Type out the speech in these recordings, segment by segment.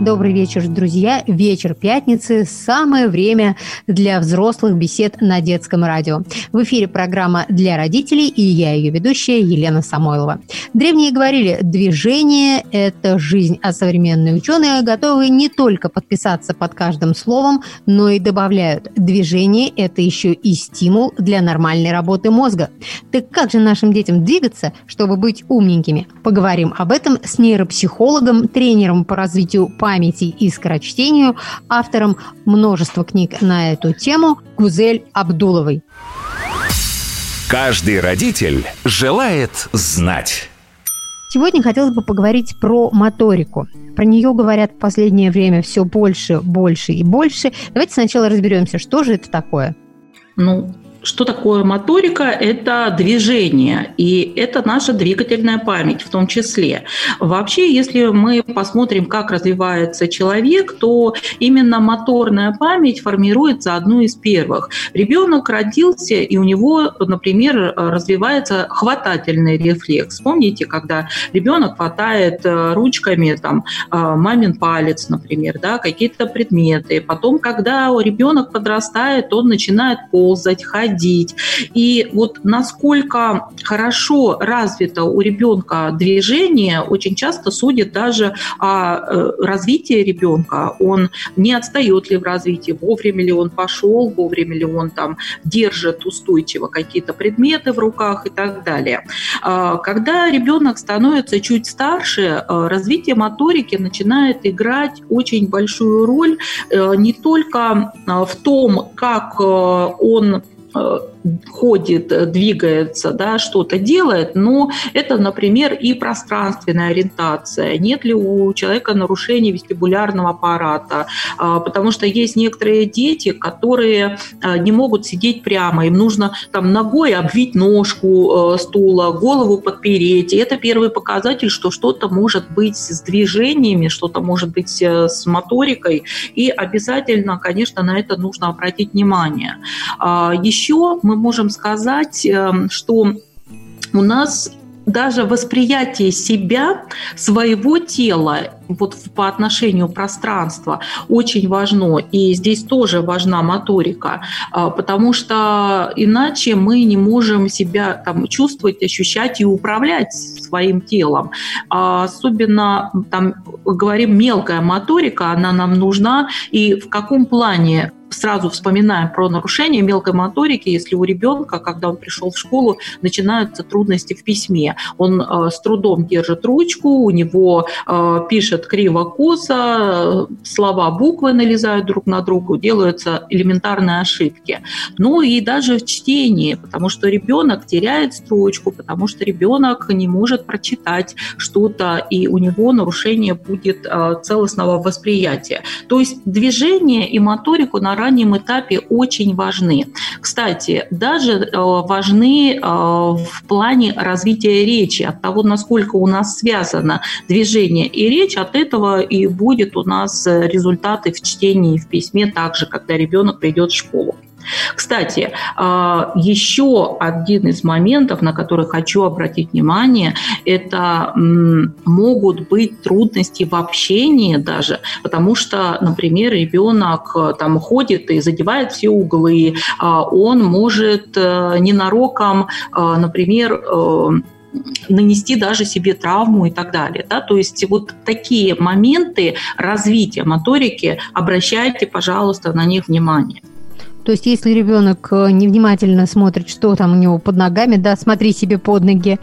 Добрый вечер, друзья. Вечер пятницы – самое время для взрослых бесед на детском радио. В эфире программа «Для родителей» и я, ее ведущая Елена Самойлова. Древние говорили, движение – это жизнь, а современные ученые готовы не только подписаться под каждым словом, но и добавляют, движение – это еще и стимул для нормальной работы мозга. Так как же нашим детям двигаться, чтобы быть умненькими? Поговорим об этом с нейропсихологом, тренером по развитию памяти и скорочтению, автором множества книг на эту тему Гузель Абдуловой. Каждый родитель желает знать. Сегодня хотелось бы поговорить про моторику. Про нее говорят в последнее время все больше, больше и больше. Давайте сначала разберемся, что же это такое. Ну, что такое моторика? Это движение, и это наша двигательная память в том числе. Вообще, если мы посмотрим, как развивается человек, то именно моторная память формируется одной из первых. Ребенок родился, и у него, например, развивается хватательный рефлекс. Помните, когда ребенок хватает э, ручками там, э, мамин палец, например, да, какие-то предметы. Потом, когда ребенок подрастает, он начинает ползать, ходить, ходить. И вот насколько хорошо развито у ребенка движение, очень часто судят даже о э, развитии ребенка. Он не отстает ли в развитии, вовремя ли он пошел, вовремя ли он там держит устойчиво какие-то предметы в руках и так далее. А, когда ребенок становится чуть старше, э, развитие моторики начинает играть очень большую роль э, не только в том, как он Э, ходит, двигается, да, что-то делает, но это, например, и пространственная ориентация. Нет ли у человека нарушений вестибулярного аппарата? А, потому что есть некоторые дети, которые а, не могут сидеть прямо, им нужно там ногой обвить ножку э, стула, голову подпереть. И это первый показатель, что что-то может быть с движениями, что-то может быть э, с моторикой. И обязательно, конечно, на это нужно обратить внимание. А, Еще еще мы можем сказать, эм, что у нас даже восприятие себя, своего тела вот по отношению пространства очень важно. И здесь тоже важна моторика, а, потому что иначе мы не можем себя там, чувствовать, ощущать и управлять своим телом. А особенно, там, говорим, мелкая моторика, она нам нужна. И в каком плане сразу вспоминаем про нарушение мелкой моторики, если у ребенка, когда он пришел в школу, начинаются трудности в письме. Он э, с трудом держит ручку, у него э, пишет криво-косо, слова, буквы налезают друг на друга, делаются элементарные ошибки. Ну и даже в чтении, потому что ребенок теряет строчку, потому что ребенок не может прочитать что-то, и у него нарушение будет э, целостного восприятия. То есть движение и моторику на раннем этапе очень важны. Кстати, даже э, важны э, в плане развития речи, от того, насколько у нас связано движение и речь, от этого и будет у нас результаты в чтении и в письме также, когда ребенок придет в школу. Кстати, а, еще один из моментов, на который хочу обратить внимание, это могут быть трудности в общении даже, потому что, например, ребенок э, там ходит и задевает все углы, а он может э, ненароком, э, например, нанести даже себе травму и так далее. Да? То есть вот такие моменты развития моторики, обращайте, пожалуйста, на них внимание. То есть, если ребенок э, невнимательно смотрит, что там у него под ногами, да, смотри себе под ноги,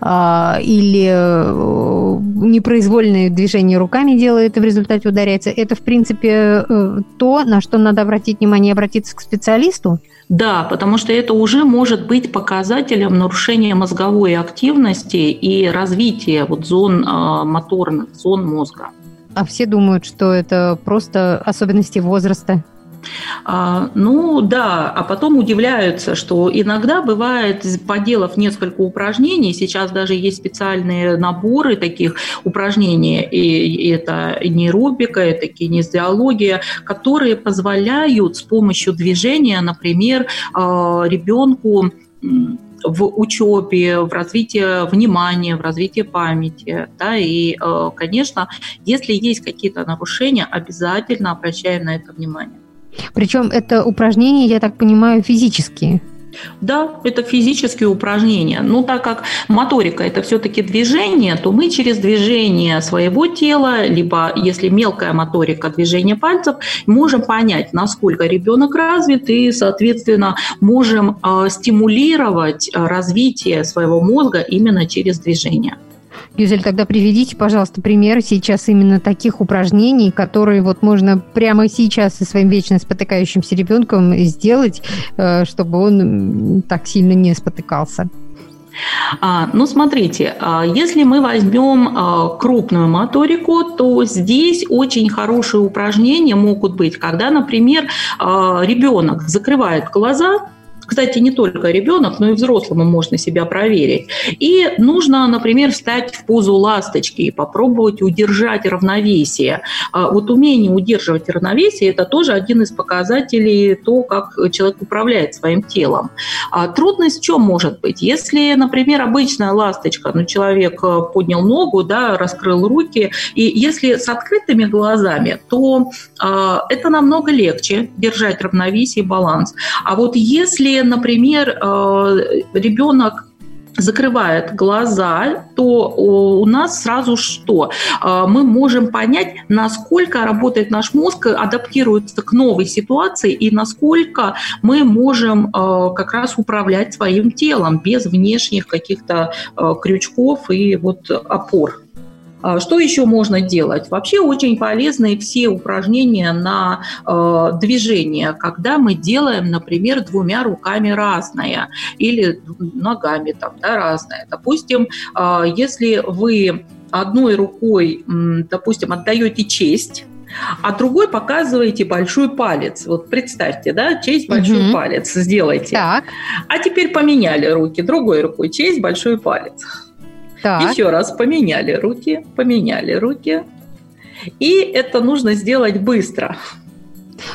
а, или э, непроизвольные движения руками делает и в результате ударяется, это, в принципе, э, то, на что надо обратить внимание обратиться к специалисту? Да, потому что это уже может быть показателем нарушения мозговой активности и развития вот зон моторных, зон мозга. А все думают, что это просто особенности возраста. А, ну да, а потом удивляются, что иногда бывает, поделав несколько упражнений, сейчас даже есть специальные наборы таких упражнений, и это нейробика, это кинезиология, которые позволяют с помощью движения, например, а, ребенку в учебе, в развитии внимания, в развитии памяти. Да, и, э, конечно, если есть какие-то нарушения, обязательно обращаем на это внимание. Причем это упражнения, я так понимаю, физические. Да, это физические упражнения. Но так как моторика – это все-таки движение, то мы через движение своего тела, либо если мелкая моторика, движение пальцев, можем понять, насколько ребенок развит, и, соответственно, можем э, стимулировать э, развитие своего мозга именно через движение. Юзель, тогда приведите, пожалуйста, примеры сейчас именно таких упражнений, которые вот можно прямо сейчас со своим вечно спотыкающимся ребенком сделать, э, чтобы он так сильно не спотыкался. А, ну, смотрите, а, если мы возьмем а, крупную моторику, то здесь очень хорошие упражнения могут быть, когда, например, ребенок закрывает глаза, кстати, не только ребенок, но и взрослому можно себя проверить. И нужно, например, встать в позу ласточки и попробовать удержать равновесие. А вот умение удерживать равновесие – это тоже один из показателей то, как человек управляет своим телом. А трудность в чем может быть? Если, например, обычная ласточка, ну, человек э, поднял ногу, да, раскрыл руки, и если с открытыми глазами, то э, это намного легче держать равновесие и баланс. А вот если например, э, ребенок закрывает глаза, то у нас сразу что? Э, мы можем понять, насколько работает наш мозг, адаптируется к новой ситуации и насколько мы можем э, как раз управлять своим телом без внешних каких-то крючков и вот опор. А, что еще можно делать? Вообще очень полезны все упражнения на э, движение, когда мы делаем, например, двумя руками разное или ногами там, да, разное. Допустим, э, если вы одной рукой, допустим, отдаете честь, а другой показываете большой палец. Вот представьте, да, честь, большой угу. палец сделайте. Так. А теперь поменяли руки, другой рукой честь, большой палец. Так. Еще раз поменяли руки, поменяли руки. И это нужно сделать быстро.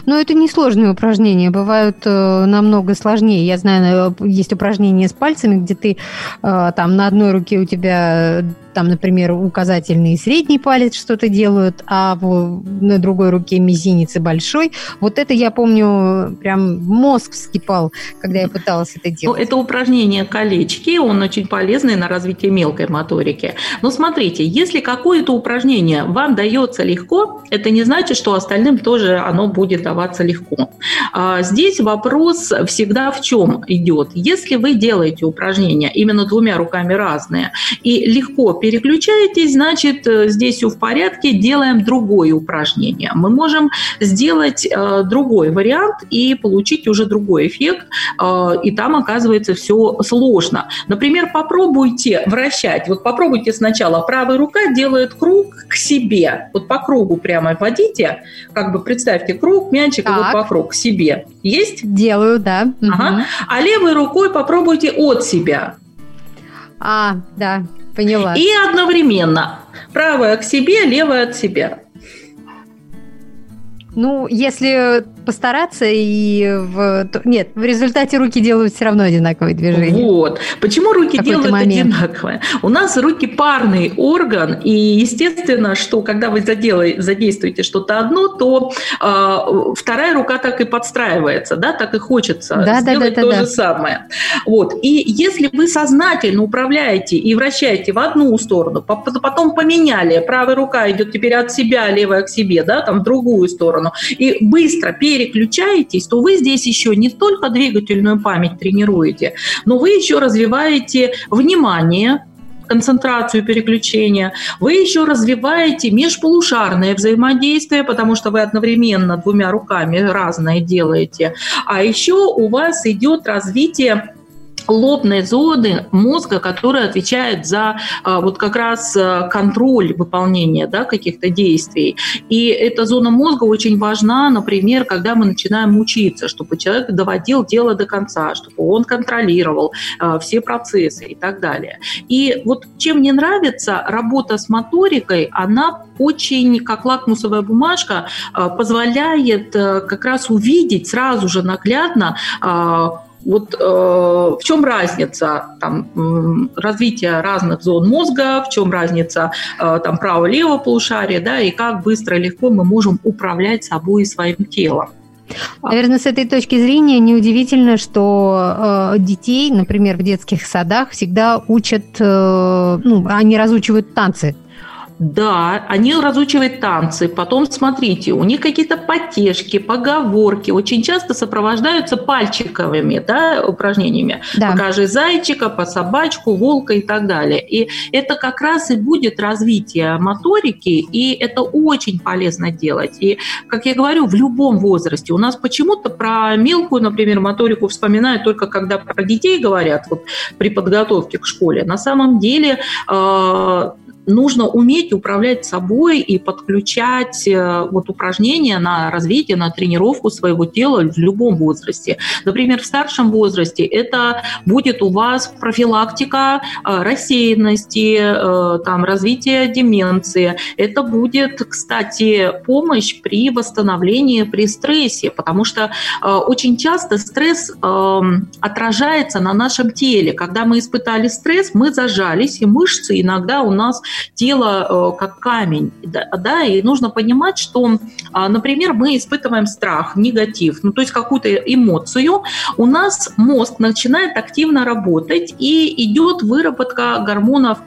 Но это не сложные упражнения, бывают э, намного сложнее. Я знаю, э, есть упражнения с пальцами, где ты э, там на одной руке у тебя там, например, указательный и средний палец что-то делают, а в, на другой руке мизинец и большой. Вот это я помню, прям мозг вскипал, когда я пыталась это ну, делать. Ну, это упражнение колечки, он очень полезный на развитие мелкой моторики. Но смотрите, если какое-то упражнение вам дается легко, это не значит, что остальным тоже оно будет даваться легко. А здесь вопрос всегда в чем идет. Если вы делаете упражнения именно двумя руками разные и легко переключаетесь, значит, э, здесь все в порядке, делаем другое упражнение. Мы можем сделать э, другой вариант и получить уже другой эффект, э, и там оказывается все сложно. Например, попробуйте вращать. Вот попробуйте сначала правая рука делает круг к себе. Вот по кругу прямо водите, как бы представьте круг, мячик так. и вот по кругу к себе. Есть? Делаю, да. Ага. Угу. А левой рукой попробуйте от себя. А, да. Поняла. И одновременно правая к себе, левая от себя. Ну, если постараться и в... Нет, в результате руки делают все равно одинаковые движения. Вот. Почему руки делают момент. одинаковые? У нас руки парный орган, и естественно, что когда вы задействуете что-то одно, то э, вторая рука так и подстраивается, да, так и хочется да, сделать да, да, то да, же да. самое. Вот. И если вы сознательно управляете и вращаете в одну сторону, потом поменяли, правая рука идет теперь от себя, левая к себе, да, там в другую сторону, и быстро переключаетесь, то вы здесь еще не только двигательную память тренируете, но вы еще развиваете внимание, концентрацию переключения, вы еще развиваете межполушарное взаимодействие, потому что вы одновременно двумя руками разное делаете, а еще у вас идет развитие лобной зоны мозга, которая отвечает за а, вот как раз а, контроль выполнения да, каких-то действий. И эта зона мозга очень важна, например, когда мы начинаем учиться, чтобы человек доводил дело до конца, чтобы он контролировал а, все процессы и так далее. И вот чем мне нравится работа с моторикой, она очень, как лакмусовая бумажка, позволяет как раз увидеть сразу же наглядно вот э, в чем разница там, развития разных зон мозга, в чем разница э, там, право-лево полушария, да, и как быстро и легко мы можем управлять собой и своим телом. Наверное, с этой точки зрения неудивительно, что э, детей, например, в детских садах всегда учат, э, ну, они разучивают танцы. Да, они разучивают танцы. Потом, смотрите, у них какие-то потешки, поговорки очень часто сопровождаются пальчиковыми да, упражнениями. Да. Покажи зайчика, по собачку, волка и так далее. И это как раз и будет развитие моторики, и это очень полезно делать. И, как я говорю, в любом возрасте. У нас почему-то про мелкую, например, моторику вспоминают только когда про детей говорят вот, при подготовке к школе. На самом деле э, нужно уметь управлять собой и подключать э, вот упражнения на развитие, на тренировку своего тела в любом возрасте. Например, в старшем возрасте это будет у вас профилактика э, рассеянности, э, там, развитие деменции. Это будет, кстати, помощь при восстановлении при стрессе, потому что очень часто стресс эм, отражается на нашем теле. Когда мы испытали стресс, мы зажались, и мышцы иногда у нас тело э, как камень, да, и нужно понимать, что, а, например, мы испытываем страх, негатив, ну, то есть какую-то эмоцию, у нас мозг начинает активно работать и идет выработка гормонов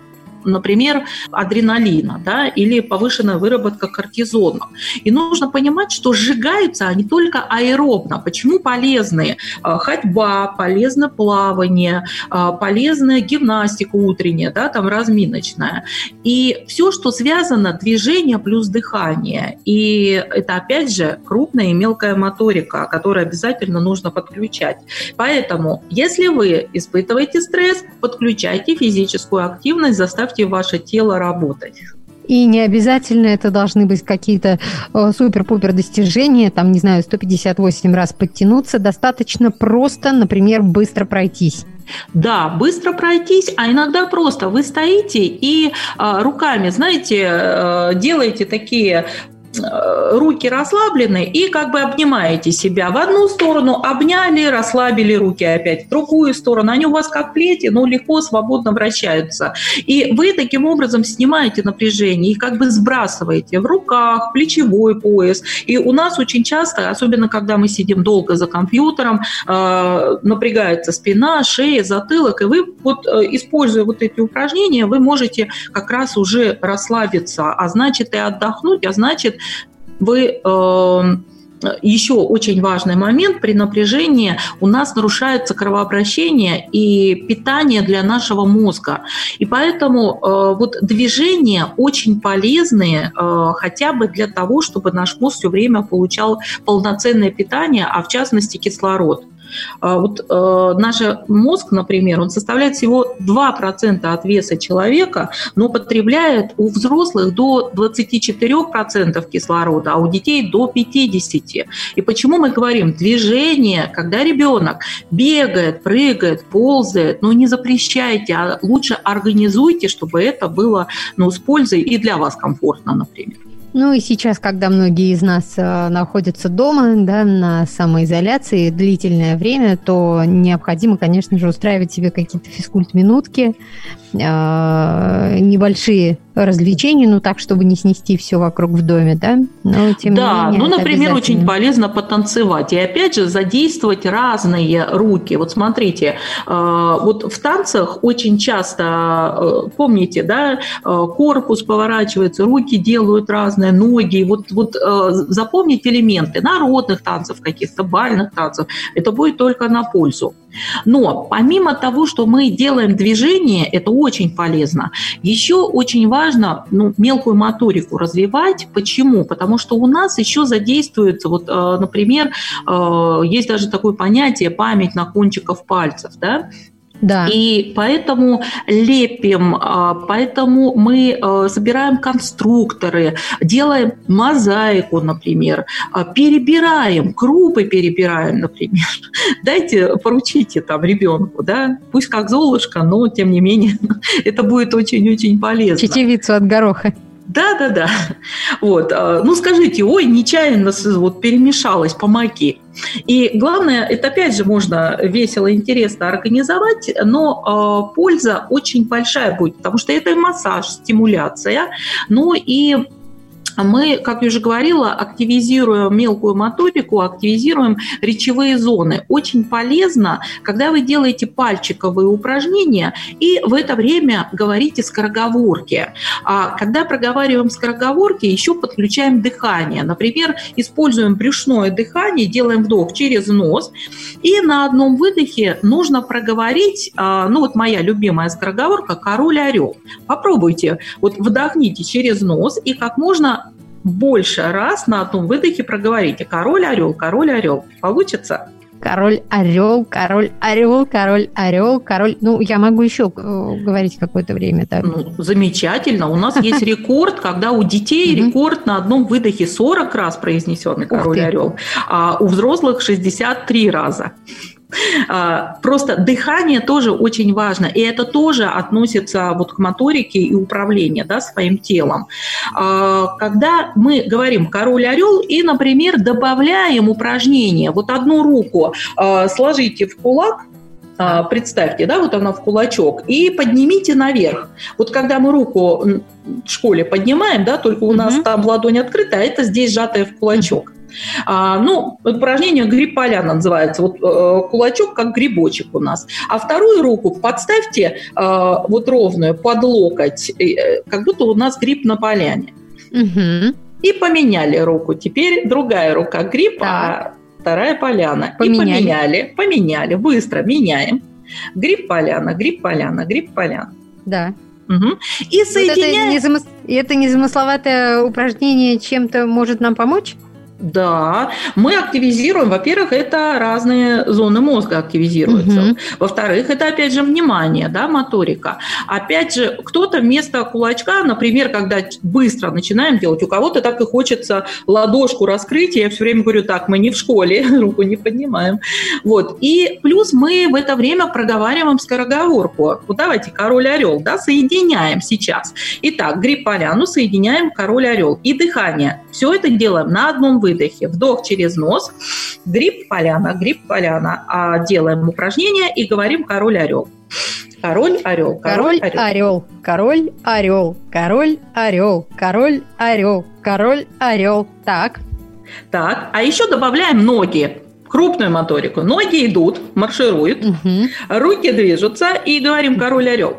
например, адреналина да, или повышенная выработка кортизона. И нужно понимать, что сжигаются они только аэробно. Почему полезны? А, ходьба, полезно плавание, а, полезная гимнастика утренняя, да, там разминочная. И все, что связано движение плюс дыхание. И это, опять же, крупная и мелкая моторика, которую обязательно нужно подключать. Поэтому, если вы испытываете стресс, подключайте физическую активность, заставьте заставьте ваше тело работать. И не обязательно это должны быть какие-то э, супер-пупер достижения, там, не знаю, 158 раз подтянуться. Достаточно просто, например, быстро пройтись. Да, быстро пройтись, а иногда просто вы стоите и э, руками, знаете, э, делаете такие руки расслаблены и как бы обнимаете себя в одну сторону, обняли, расслабили руки опять в другую сторону. Они у вас как плети, но легко, свободно вращаются. И вы таким образом снимаете напряжение и как бы сбрасываете в руках, плечевой пояс. И у нас очень часто, особенно когда мы сидим долго за компьютером, э, напрягается спина, шея, затылок, и вы вот э, используя вот эти упражнения, вы можете как раз уже расслабиться, а значит и отдохнуть, а значит вы эм, еще очень важный момент при напряжении у нас нарушается кровообращение и питание для нашего мозга. И поэтому э, вот движения очень полезны э, хотя бы для того, чтобы наш мозг все время получал полноценное питание, а в частности кислород. А вот э, наш мозг, например, он составляет всего 2% от веса человека, но потребляет у взрослых до 24% кислорода, а у детей до 50%. И почему мы говорим движение, когда ребенок бегает, прыгает, ползает, ну не запрещайте, а лучше организуйте, чтобы это было ну, с пользой и для вас комфортно, например. Ну и сейчас, когда многие из нас э, находятся дома, да, на самоизоляции длительное время, то необходимо, конечно же, устраивать себе какие-то физкульт-минутки, э, небольшие развлечения, ну так, чтобы не снести все вокруг в доме, да? Но, тем да, не менее, ну, например, очень полезно потанцевать. И опять же, задействовать разные руки. Вот смотрите, э, вот в танцах очень часто, э, помните, да, э, корпус поворачивается, руки делают разные, ноги. Вот, вот запомнить элементы народных танцев, каких-то бальных танцев, это будет только на пользу. Но помимо того, что мы делаем движение, это очень полезно, еще очень важно ну, мелкую моторику развивать. Почему? Потому что у нас еще задействуется, вот, э, например, э, есть даже такое понятие память на кончиках пальцев. Да? Да. И поэтому лепим, а, поэтому мы а, собираем конструкторы, делаем мозаику, например, а, перебираем, крупы перебираем, например. Дайте, поручите там ребенку, да, пусть как золушка, но тем не менее это будет очень-очень полезно. Чечевицу от гороха. Да, да, да. Вот. Ну, скажите, ой, нечаянно вот перемешалось, помоги. И главное, это опять же можно весело, интересно организовать, но э, польза очень большая будет, потому что это и массаж, стимуляция, ну и мы, как я уже говорила, активизируем мелкую моторику, активизируем речевые зоны. Очень полезно, когда вы делаете пальчиковые упражнения и в это время говорите скороговорки. А когда проговариваем скороговорки, еще подключаем дыхание. Например, используем брюшное дыхание, делаем вдох через нос, и на одном выдохе нужно проговорить, а, ну вот моя любимая скороговорка «король-орел». Попробуйте, вот вдохните через нос и как можно больше раз на одном выдохе проговорите «король-орел, король-орел». Получится? Король орел, король орел, король орел, король. Ну, я могу еще э, говорить какое-то время. Так. Ну, замечательно. У нас есть рекорд, когда у детей рекорд на одном выдохе 40 раз произнесенный король орел, а у взрослых 63 раза. А, просто дыхание тоже очень важно, и это тоже относится вот к моторике и управлению да, своим телом. А, когда мы говорим «король-орел» и, например, добавляем упражнение, вот одну руку а, сложите в кулак, представьте, да, вот она в кулачок, и поднимите наверх. Вот когда мы руку в школе поднимаем, да, только у нас там ладонь открыта, а это здесь сжатая в кулачок. А, ну, упражнение гриб поляна называется. Вот э, кулачок как грибочек у нас. А вторую руку подставьте э, вот ровную под локоть, э, как будто у нас гриб на поляне. Угу. И поменяли руку. Теперь другая рука гриб, а так. а вторая поляна. Поменяли. И поменяли, поменяли, быстро меняем. Гриб поляна, гриб поляна, гриб поляна. Да. Угу. И соединяем... Вот это, незамыс... это незамысловатое упражнение чем-то может нам помочь? Да, мы активизируем, во-первых, это разные зоны мозга активизируются. Угу. Во-вторых, это опять же внимание, да, моторика. Опять же, кто-то вместо кулачка, например, когда быстро начинаем делать, у кого-то так и хочется ладошку раскрыть, я все время говорю, так, мы не в школе, руку не поднимаем. Вот. И плюс мы в это время проговариваем скороговорку. Вот давайте король-орел, да, соединяем сейчас. Итак, гриб поляну соединяем король-орел. И дыхание. Все это делаем на одном выдохе. Вдох через нос, гриб поляна, гриб поляна. А делаем упражнение и говорим король орел. Король орел, король орел, король орел, король орел, король орел, король орел. Так. Так, а еще добавляем ноги крупную моторику. Ноги идут, маршируют, угу. руки движутся и говорим король орел.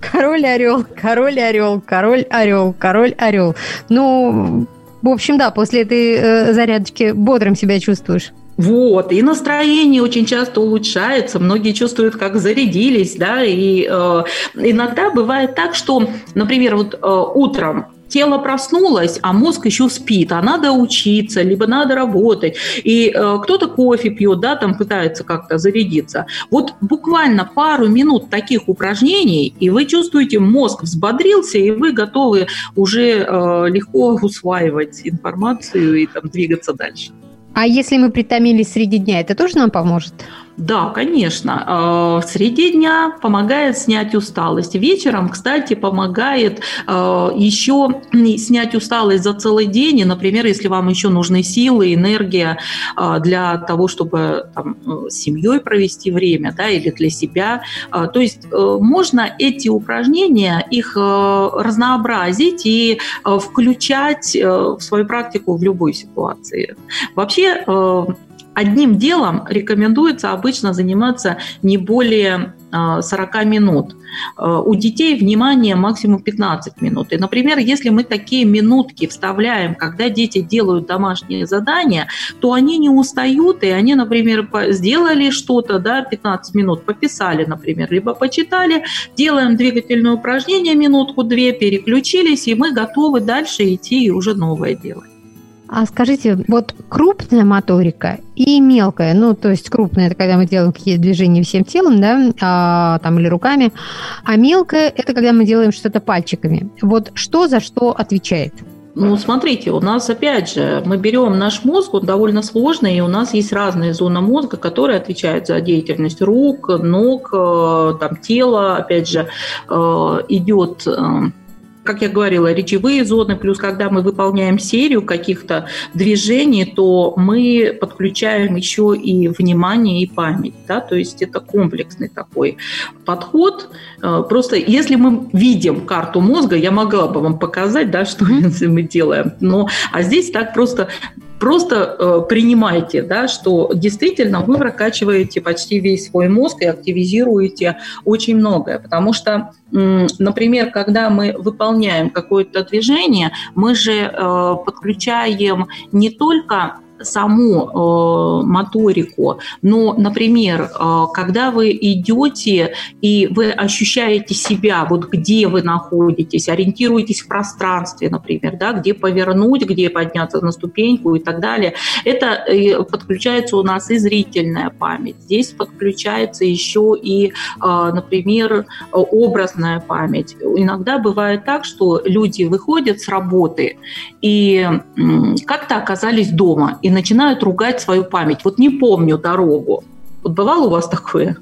Король орел, король орел, король орел, король орел. Ну, в общем, да, после этой э, зарядочки бодрым себя чувствуешь. Вот, и настроение очень часто улучшается, многие чувствуют, как зарядились, да, и э, иногда бывает так, что, например, вот э, утром тело проснулось, а мозг еще спит, а надо учиться, либо надо работать. И э, кто-то кофе пьет, да, там пытается как-то зарядиться. Вот буквально пару минут таких упражнений, и вы чувствуете, мозг взбодрился, и вы готовы уже э, легко усваивать информацию и там двигаться дальше. А если мы притомились среди дня, это тоже нам поможет? Да, конечно. Э, среди дня помогает снять усталость. Вечером, кстати, помогает э, еще снять усталость за целый день. И, например, если вам еще нужны силы, энергия э, для того, чтобы там, с семьей провести время да, или для себя. То есть можно эти упражнения, их разнообразить и включать в свою практику в любой ситуации. Вообще Одним делом рекомендуется обычно заниматься не более 40 а, минут. А, у детей внимание максимум 15 минут. И, например, если мы такие минутки вставляем, когда дети делают домашние задания, то они не устают, и они, например, сделали что-то, да, 15 минут, пописали, например, либо почитали, делаем двигательное упражнение минутку-две, переключились, и мы готовы дальше идти и уже новое делать. А скажите, вот крупная моторика и мелкая, ну, то есть крупная, это когда мы делаем какие-то движения всем телом, да, а, там, или руками, а мелкая, это когда мы делаем что-то пальчиками. Вот что за что отвечает? Ну, смотрите, у нас, опять же, мы берем наш мозг, он довольно сложный, и у нас есть разные зоны мозга, которые отвечают за деятельность рук, ног, э, там, тела, опять же, э, идет э, как я говорила, речевые зоны, плюс когда мы выполняем серию каких-то движений, то мы подключаем еще и внимание, и память. Да? То есть это комплексный такой подход. Э, просто если мы видим карту мозга, я могла бы вам показать, да, что мы делаем. Но, а здесь так просто просто э, принимайте, да, что действительно вы прокачиваете почти весь свой мозг и активизируете очень многое, потому что, э, например, когда мы выполняем какое-то движение, мы же э, подключаем не только саму э, моторику, но, например, э, когда вы идете и вы ощущаете себя, вот где вы находитесь, ориентируетесь в пространстве, например, да, где повернуть, где подняться на ступеньку и так далее, это э, подключается у нас и зрительная память. Здесь подключается еще и, например, образная память. Иногда бывает так, что люди выходят с работы и как-то оказались дома, и начинают ругать свою память. Вот не помню дорогу. Вот бывало у вас такое?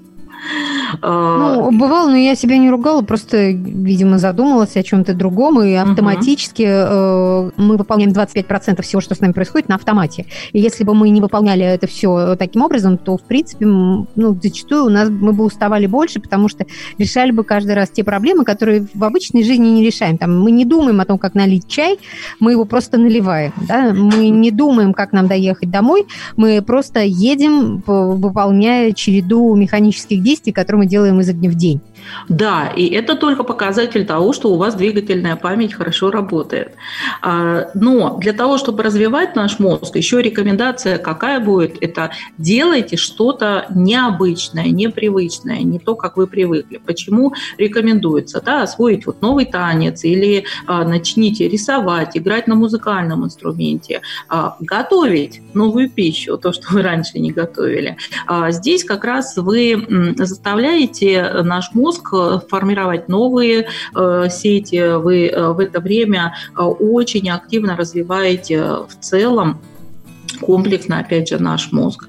Ну, бывало, но я себя не ругала, просто, видимо, задумалась о чем-то другом, и автоматически угу. мы выполняем 25% всего, что с нами происходит, на автомате. И если бы мы не выполняли это все таким образом, то, в принципе, ну, зачастую у нас мы бы уставали больше, потому что решали бы каждый раз те проблемы, которые в обычной жизни не решаем. Там, мы не думаем о том, как налить чай, мы его просто наливаем. Да? Мы не думаем, как нам доехать домой, мы просто едем, выполняя череду механических действий, которые мы делаем изо дня в день. Да, и это только показатель того, что у вас двигательная память хорошо работает. А, но для того, чтобы развивать наш мозг, еще рекомендация какая будет, это делайте что-то необычное, непривычное, не то, как вы привыкли. Почему рекомендуется? Да, освоить вот новый танец или а, начните рисовать, играть на музыкальном инструменте, а, готовить новую пищу, то, что вы раньше не готовили. Здесь как раз вы заставляете наш мозг мозг, э, формировать новые э, сети. Вы э, в это время очень активно развиваете в целом комплексно, опять же, наш мозг.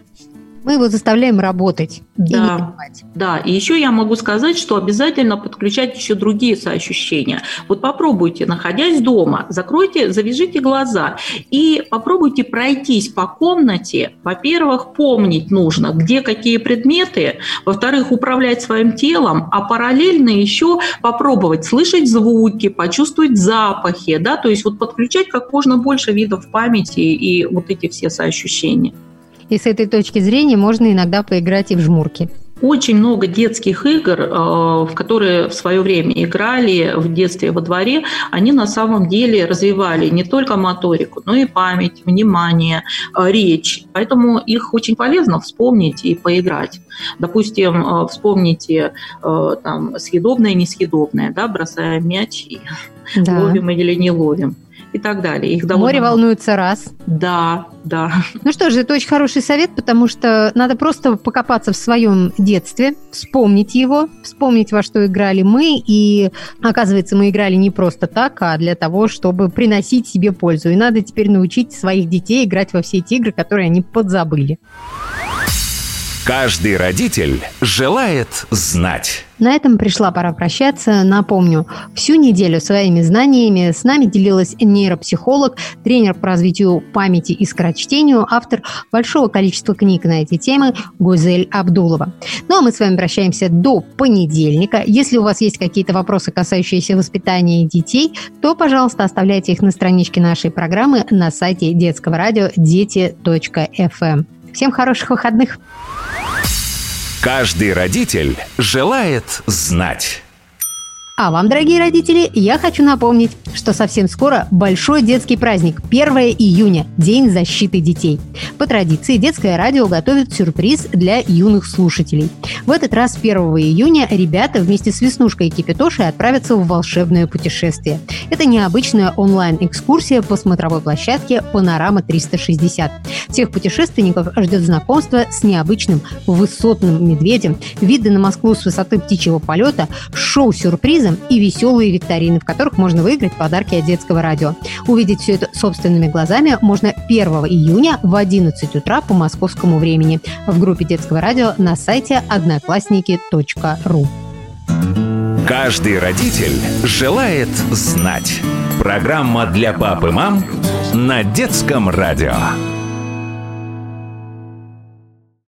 Мы его заставляем работать. Да, и да. И еще я могу сказать, что обязательно подключать еще другие соощущения. Вот попробуйте, находясь дома, закройте, завяжите глаза и попробуйте пройтись по комнате. Во-первых, помнить нужно, где какие предметы. Во-вторых, управлять своим телом, а параллельно еще попробовать слышать звуки, почувствовать запахи, да, то есть вот подключать как можно больше видов памяти и вот эти все соощущения. И с этой точки зрения можно иногда поиграть и в жмурки. Очень много детских игр, э, в которые в свое время играли в детстве во дворе, они на самом деле развивали не только моторику, но и память, внимание, э, речь. Поэтому их очень полезно вспомнить и поиграть. Допустим, э, вспомните там, съедобное, несъедобное, да, бросаем мяч и да. ловим или не ловим и так далее. Их довольно Море волнуется раз. Да, да. Ну что же, это очень хороший совет, потому что надо просто покопаться в своем детстве, вспомнить его, вспомнить, во что играли мы, и оказывается, мы играли не просто так, а для того, чтобы приносить себе пользу. И надо теперь научить своих детей играть во все эти игры, которые они подзабыли. Каждый родитель желает знать. На этом пришла пора прощаться. Напомню, всю неделю своими знаниями с нами делилась нейропсихолог, тренер по развитию памяти и скорочтению, автор большого количества книг на эти темы Гузель Абдулова. Ну а мы с вами прощаемся до понедельника. Если у вас есть какие-то вопросы, касающиеся воспитания детей, то, пожалуйста, оставляйте их на страничке нашей программы на сайте детского радио дети.фм. Всем хороших выходных! Каждый родитель желает знать. А вам, дорогие родители, я хочу напомнить, что совсем скоро большой детский праздник 1 июня – День защиты детей. По традиции детское радио готовит сюрприз для юных слушателей. В этот раз 1 июня ребята вместе с Веснушкой и Кипятошей отправятся в волшебное путешествие. Это необычная онлайн-экскурсия по смотровой площадке «Панорама 360». Всех путешественников ждет знакомство с необычным высотным медведем, виды на Москву с высоты птичьего полета, шоу-сюрприз сюрпризом и веселые викторины, в которых можно выиграть подарки от детского радио. Увидеть все это собственными глазами можно 1 июня в 11 утра по московскому времени в группе детского радио на сайте одноклассники.ру. Каждый родитель желает знать. Программа для пап и мам на детском радио.